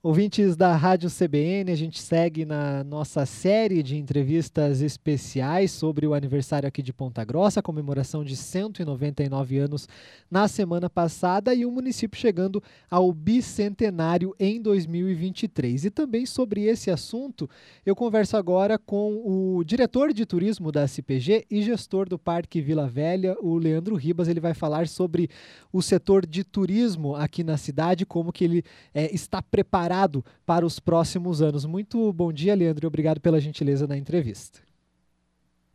Ouvintes da Rádio CBN, a gente segue na nossa série de entrevistas especiais sobre o aniversário aqui de Ponta Grossa, comemoração de 199 anos na semana passada e o município chegando ao bicentenário em 2023. E também sobre esse assunto, eu converso agora com o diretor de turismo da CPG e gestor do Parque Vila Velha, o Leandro Ribas. Ele vai falar sobre o setor de turismo aqui na cidade, como que ele é, está preparado preparado para os próximos anos. Muito bom dia, Leandro, e obrigado pela gentileza na entrevista.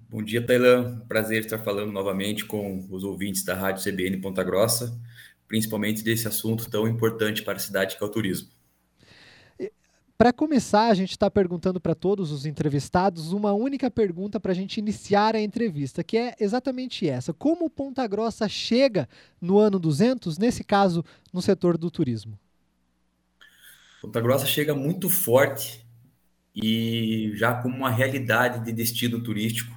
Bom dia, Tailan. Prazer estar falando novamente com os ouvintes da Rádio CBN Ponta Grossa, principalmente desse assunto tão importante para a cidade que é o turismo. Para começar, a gente está perguntando para todos os entrevistados uma única pergunta para a gente iniciar a entrevista, que é exatamente essa: como Ponta Grossa chega no ano 200, nesse caso, no setor do turismo? Ponta Grossa chega muito forte e já como uma realidade de destino turístico,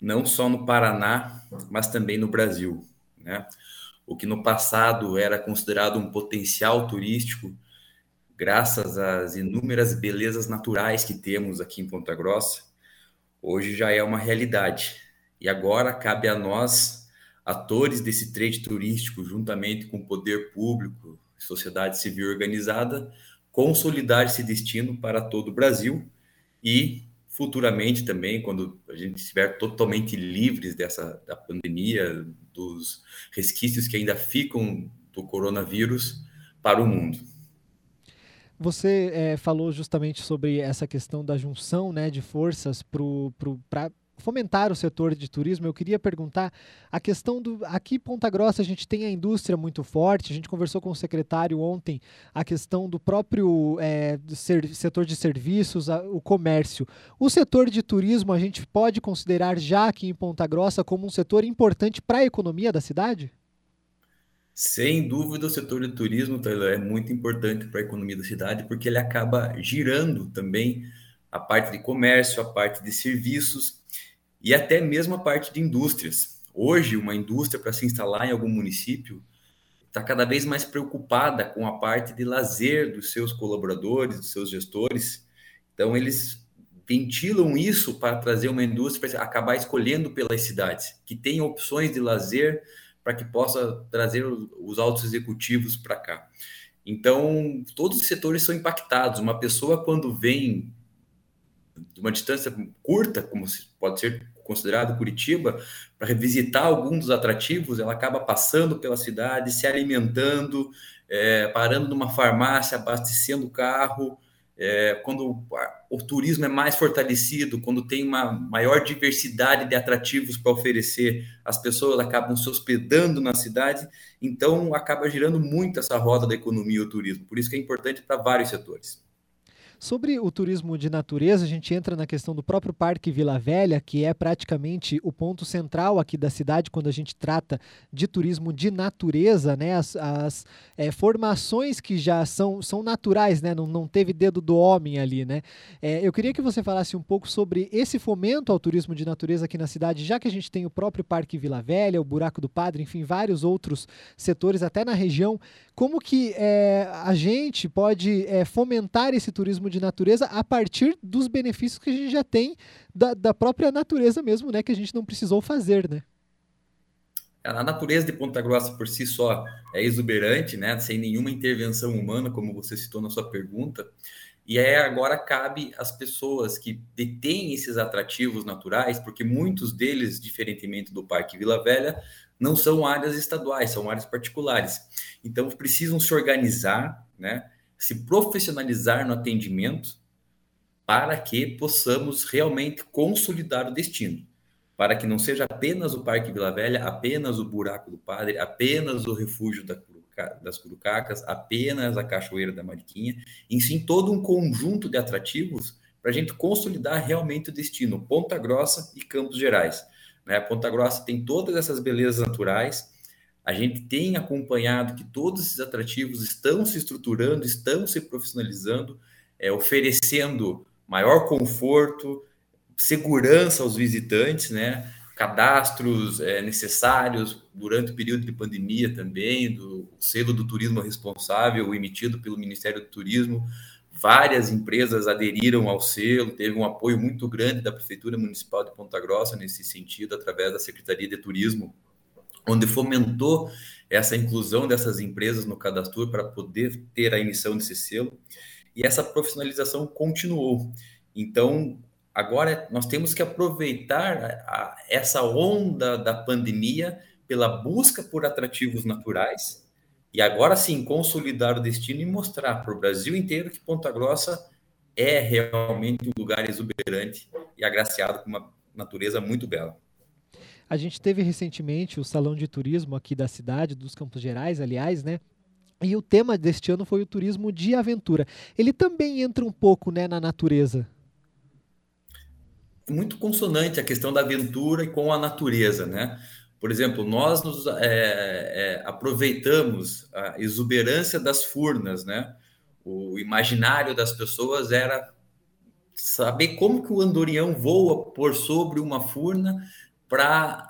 não só no Paraná, mas também no Brasil. Né? O que no passado era considerado um potencial turístico, graças às inúmeras belezas naturais que temos aqui em Ponta Grossa, hoje já é uma realidade. E agora cabe a nós, atores desse trade turístico, juntamente com o poder público, sociedade civil organizada, consolidar esse destino para todo o Brasil e futuramente também, quando a gente estiver totalmente livres dessa da pandemia, dos resquícios que ainda ficam do coronavírus para o mundo. Você é, falou justamente sobre essa questão da junção né, de forças para fomentar o setor de turismo, eu queria perguntar a questão do. Aqui em Ponta Grossa a gente tem a indústria muito forte, a gente conversou com o secretário ontem a questão do próprio é, ser, setor de serviços, a, o comércio. O setor de turismo a gente pode considerar já aqui em Ponta Grossa como um setor importante para a economia da cidade? Sem dúvida, o setor de turismo é muito importante para a economia da cidade, porque ele acaba girando também a parte de comércio, a parte de serviços e até mesmo a parte de indústrias. Hoje, uma indústria para se instalar em algum município está cada vez mais preocupada com a parte de lazer dos seus colaboradores, dos seus gestores. Então, eles ventilam isso para trazer uma indústria para acabar escolhendo pelas cidades, que tenha opções de lazer para que possa trazer os altos executivos para cá. Então, todos os setores são impactados. Uma pessoa, quando vem de uma distância curta, como pode ser considerado Curitiba, para revisitar alguns dos atrativos, ela acaba passando pela cidade, se alimentando, é, parando numa farmácia, abastecendo o carro. É, quando o turismo é mais fortalecido, quando tem uma maior diversidade de atrativos para oferecer, as pessoas acabam se hospedando na cidade, então acaba girando muito essa roda da economia e o turismo. Por isso que é importante para vários setores. Sobre o turismo de natureza, a gente entra na questão do próprio Parque Vila Velha, que é praticamente o ponto central aqui da cidade quando a gente trata de turismo de natureza, né? As, as é, formações que já são, são naturais, né? Não, não teve dedo do homem ali, né? É, eu queria que você falasse um pouco sobre esse fomento ao turismo de natureza aqui na cidade, já que a gente tem o próprio Parque Vila Velha, o Buraco do Padre, enfim, vários outros setores até na região. Como que é, a gente pode é, fomentar esse turismo de natureza a partir dos benefícios que a gente já tem da, da própria natureza mesmo, né? Que a gente não precisou fazer, né? A natureza de Ponta Grossa por si só é exuberante, né? Sem nenhuma intervenção humana, como você citou na sua pergunta. E aí agora cabe às pessoas que detêm esses atrativos naturais, porque muitos deles, diferentemente do Parque Vila Velha, não são áreas estaduais, são áreas particulares. Então precisam se organizar, né? se profissionalizar no atendimento para que possamos realmente consolidar o destino, para que não seja apenas o Parque Vila Velha, apenas o Buraco do Padre, apenas o Refúgio das Curucacas, apenas a Cachoeira da Mariquinha, em sim todo um conjunto de atrativos para a gente consolidar realmente o destino, Ponta Grossa e Campos Gerais. Né? Ponta Grossa tem todas essas belezas naturais, a gente tem acompanhado que todos esses atrativos estão se estruturando, estão se profissionalizando, é, oferecendo maior conforto, segurança aos visitantes, né? cadastros é, necessários durante o período de pandemia também, do selo do turismo responsável emitido pelo Ministério do Turismo, várias empresas aderiram ao selo, teve um apoio muito grande da Prefeitura Municipal de Ponta Grossa nesse sentido, através da Secretaria de Turismo, onde fomentou essa inclusão dessas empresas no cadastro para poder ter a emissão desse selo. E essa profissionalização continuou. Então, agora nós temos que aproveitar a, essa onda da pandemia pela busca por atrativos naturais e agora sim consolidar o destino e mostrar para o Brasil inteiro que Ponta Grossa é realmente um lugar exuberante e agraciado com uma natureza muito bela. A gente teve recentemente o Salão de Turismo aqui da cidade, dos Campos Gerais, aliás, né? E o tema deste ano foi o turismo de aventura. Ele também entra um pouco né, na natureza. Muito consonante a questão da aventura e com a natureza, né? Por exemplo, nós nos é, é, aproveitamos a exuberância das furnas, né? O imaginário das pessoas era saber como que o andorinhão voa por sobre uma furna para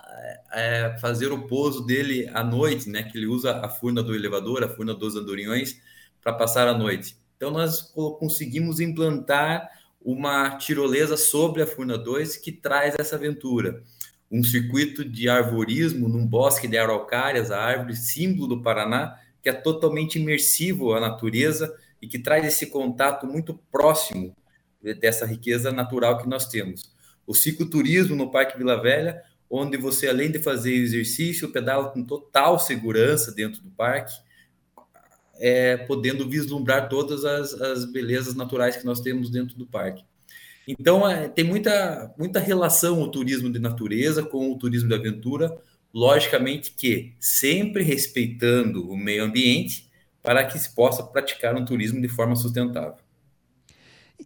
é, fazer o pouso dele à noite, né? Que ele usa a furna do elevador, a furna dos andorinhões, para passar a noite. Então, nós conseguimos implantar uma tirolesa sobre a furna 2 que traz essa aventura. Um circuito de arvorismo num bosque de araucárias, a árvore símbolo do Paraná, que é totalmente imersivo à natureza e que traz esse contato muito próximo dessa riqueza natural que nós temos. O cicloturismo no Parque Vila Velha onde você, além de fazer exercício, pedala com total segurança dentro do parque, é, podendo vislumbrar todas as, as belezas naturais que nós temos dentro do parque. Então, é, tem muita, muita relação o turismo de natureza com o turismo de aventura, logicamente que sempre respeitando o meio ambiente para que se possa praticar um turismo de forma sustentável.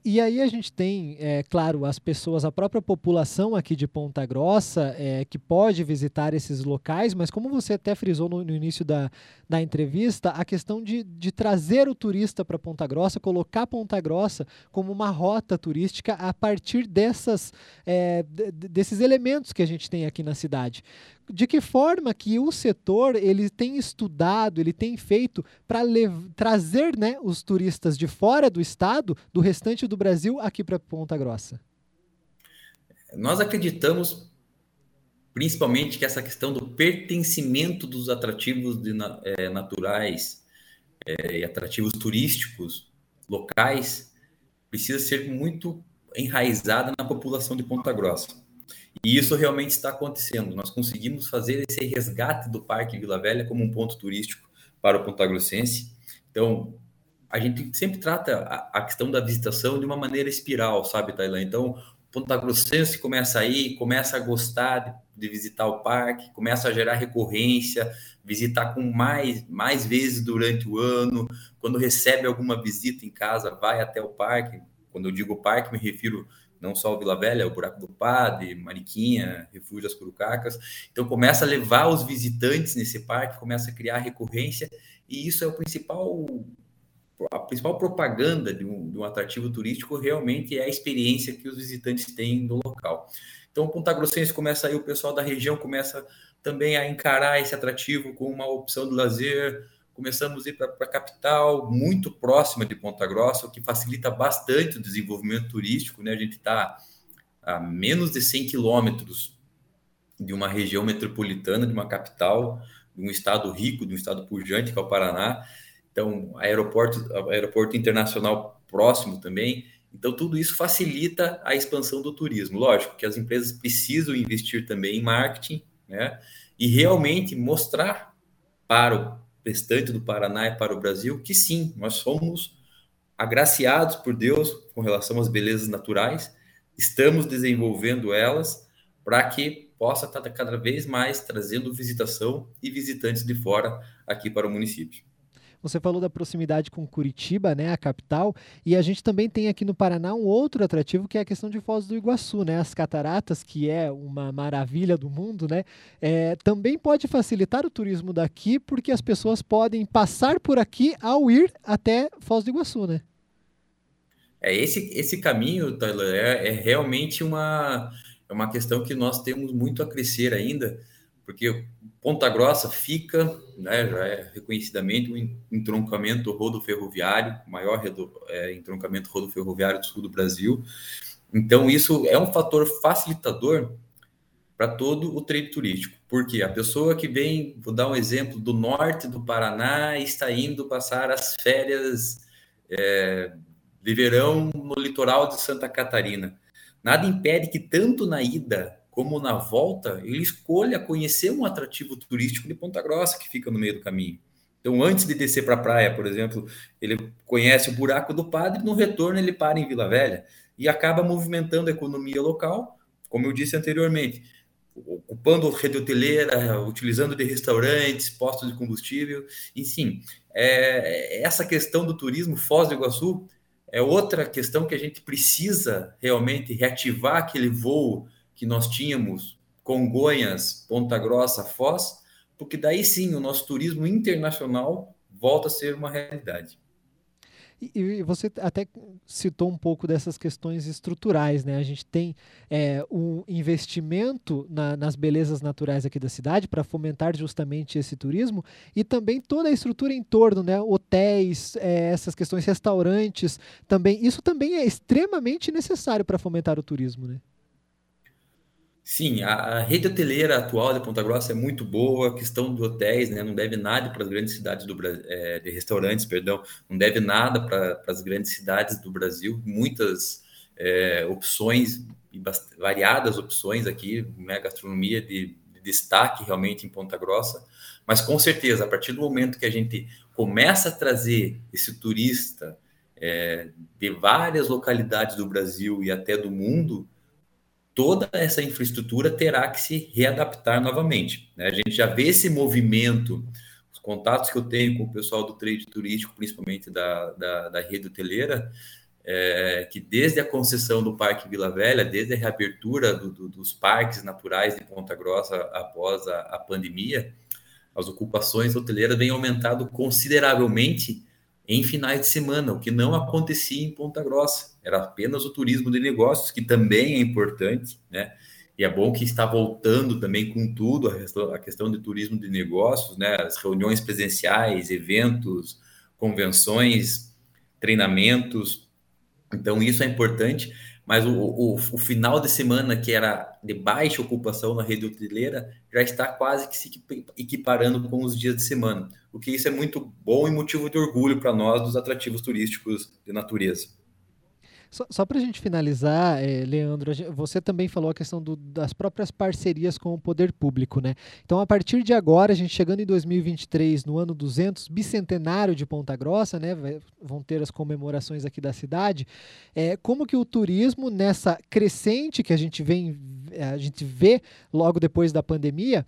E aí a gente tem, é, claro, as pessoas, a própria população aqui de Ponta Grossa é, que pode visitar esses locais, mas como você até frisou no, no início da, da entrevista, a questão de, de trazer o turista para Ponta Grossa, colocar Ponta Grossa como uma rota turística a partir dessas, é, desses elementos que a gente tem aqui na cidade de que forma que o setor ele tem estudado, ele tem feito para trazer né, os turistas de fora do estado, do restante do Brasil, aqui para Ponta Grossa? Nós acreditamos principalmente que essa questão do pertencimento dos atrativos de, é, naturais é, e atrativos turísticos locais precisa ser muito enraizada na população de Ponta Grossa. E isso realmente está acontecendo. Nós conseguimos fazer esse resgate do Parque Vila Velha como um ponto turístico para o Ponta Grossense. Então, a gente sempre trata a, questão da visitação de uma maneira espiral, sabe, Tailã? Então, Ponta Grossense começa aí, começa a gostar de, de, visitar o parque, começa a gerar recorrência, visitar com mais, mais vezes durante o ano. Quando recebe alguma visita em casa, vai até o parque. Quando eu digo parque, me refiro não só o Vila Velha, o Buraco do Padre, Mariquinha, Refúgio das Curucacas. Então começa a levar os visitantes nesse parque, começa a criar recorrência, e isso é o principal a principal propaganda de um, de um atrativo turístico realmente é a experiência que os visitantes têm no local. Então, Ponta Grossense começa aí, o pessoal da região começa também a encarar esse atrativo com uma opção de lazer, começamos a ir para a capital, muito próxima de Ponta Grossa, o que facilita bastante o desenvolvimento turístico. Né? A gente está a menos de 100 quilômetros de uma região metropolitana, de uma capital, de um estado rico, de um estado pujante, que é o Paraná. Então, aeroporto, aeroporto internacional próximo também. Então, tudo isso facilita a expansão do turismo. Lógico que as empresas precisam investir também em marketing, né? E realmente mostrar para o restante do Paraná e para o Brasil, que sim, nós somos agraciados por Deus com relação às belezas naturais, estamos desenvolvendo elas para que possa estar cada vez mais trazendo visitação e visitantes de fora aqui para o município. Você falou da proximidade com Curitiba, né, a capital, e a gente também tem aqui no Paraná um outro atrativo que é a questão de Foz do Iguaçu, né, as cataratas, que é uma maravilha do mundo, né, é, também pode facilitar o turismo daqui, porque as pessoas podem passar por aqui ao ir até Foz do Iguaçu, né? É esse esse caminho, Tyler, é, é realmente uma é uma questão que nós temos muito a crescer ainda porque Ponta Grossa fica, né, já é reconhecidamente um entroncamento rodoferroviário, maior é, entroncamento rodoferroviário do sul do Brasil. Então, isso é um fator facilitador para todo o trade turístico. Porque a pessoa que vem, vou dar um exemplo, do norte do Paraná está indo passar as férias é, de verão no litoral de Santa Catarina. Nada impede que tanto na ida como na volta ele escolha conhecer um atrativo turístico de Ponta Grossa que fica no meio do caminho. Então, antes de descer para a praia, por exemplo, ele conhece o buraco do padre, no retorno ele para em Vila Velha e acaba movimentando a economia local, como eu disse anteriormente ocupando rede hoteleira, utilizando de restaurantes, postos de combustível, enfim, é, essa questão do turismo Foz do Iguaçu é outra questão que a gente precisa realmente reativar aquele voo que nós tínhamos Congonhas, Ponta Grossa, Foz, porque daí sim o nosso turismo internacional volta a ser uma realidade. E, você até citou um pouco dessas questões estruturais, né? A gente tem é, um investimento na, nas belezas naturais aqui da cidade para fomentar justamente esse turismo e também toda a estrutura em torno, né? Hotéis, é, essas questões, restaurantes, também. Isso também é extremamente necessário para fomentar o turismo, né? Sim, a, a, rede hoteleira atual de Ponta Grossa é muito boa, a questão de hotéis, né, não deve nada para as grandes cidades do Brasil, é, de restaurantes, perdão, não deve nada para as grandes cidades do Brasil, muitas é, opções, variadas opções aqui, né, gastronomia de, de destaque realmente em Ponta Grossa, mas com certeza, a partir do momento que a gente começa a trazer esse turista é, de várias localidades do Brasil e até do mundo, toda essa infraestrutura terá que se readaptar novamente. Né? A gente já vê esse movimento, os contatos que eu tenho com o pessoal do trade turístico, principalmente da, da, da rede hoteleira, é, que desde a concessão do Parque Vila Velha, desde a reabertura do, do, dos parques naturais de Ponta Grossa após a, a pandemia, as ocupações hoteleiras vêm aumentado consideravelmente em finais de semana, o que não acontecia em Ponta Grossa. Era apenas o turismo de negócios, que também é importante, né? E é bom que está voltando também com tudo a questão de turismo de negócios, né? As reuniões presenciais, eventos, convenções, treinamentos. Então, isso é importante mas o, o, o, final de semana, que era de baixa ocupação na rede hoteleira, já está quase que se equiparando com os dias de semana, o que isso é muito bom e motivo de orgulho para nós dos atrativos turísticos de natureza. Só, só para a gente finalizar, é, Leandro, você também falou a questão do, das próprias parcerias com o poder público, né? Então, a partir de agora, a gente chegando em 2023, no ano 200, bicentenário de Ponta Grossa, né? Vão ter as comemorações aqui da cidade. É, como que o turismo, nessa crescente que a gente vem, a gente vê logo depois da pandemia,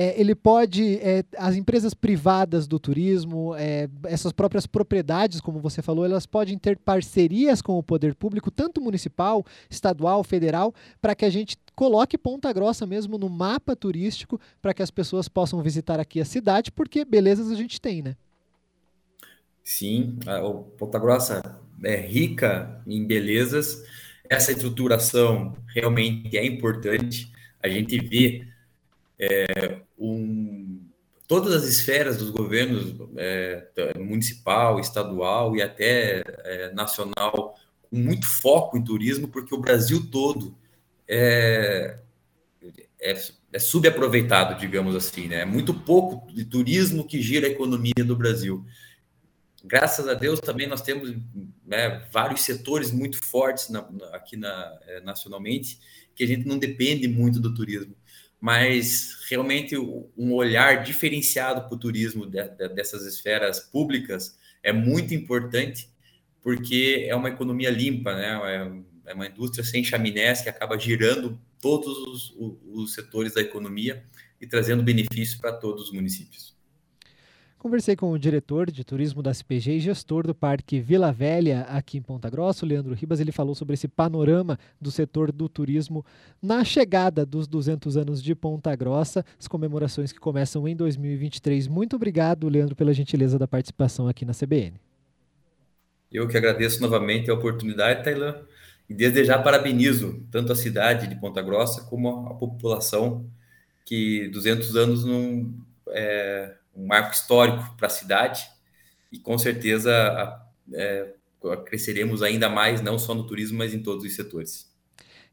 é, ele pode, é, as empresas privadas do turismo, é, essas próprias propriedades, como você falou, elas podem ter parcerias com o poder público, tanto municipal, estadual, federal, para que a gente coloque Ponta Grossa mesmo no mapa turístico, para que as pessoas possam visitar aqui a cidade, porque belezas a gente tem, né? Sim, o Ponta Grossa é rica em belezas. Essa estruturação realmente é importante. A gente vê é, um, todas as esferas dos governos é, municipal, estadual e até é, nacional com muito foco em turismo, porque o Brasil todo é, é, é subaproveitado, digamos assim, né? É muito pouco de turismo que gira a economia do Brasil. Graças a Deus também nós temos né, vários setores muito fortes na, aqui na, é, nacionalmente que a gente não depende muito do turismo mas realmente um olhar diferenciado para o turismo de, de, dessas esferas públicas é muito importante, porque é uma economia limpa, né? É, é uma indústria sem chaminés que acaba girando todos os, os, os setores da economia e trazendo benefícios para todos os municípios. Conversei com o diretor de turismo da CPG e gestor do Parque Vila Velha, aqui em Ponta Grossa, Leandro Ribas. Ele falou sobre esse panorama do setor do turismo na chegada dos 200 anos de Ponta Grossa, as comemorações que começam em 2023. Muito obrigado, Leandro, pela gentileza da participação aqui na CBN. Eu que agradeço novamente a oportunidade, Tailã, e desde já parabenizo tanto a cidade de Ponta Grossa como a população que 200 anos não é um marco histórico para a cidade e com certeza é, cresceremos ainda mais, não só no turismo, mas em todos os setores.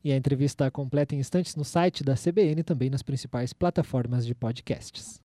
E a entrevista completa em instantes no site da CBN e também nas principais plataformas de podcasts.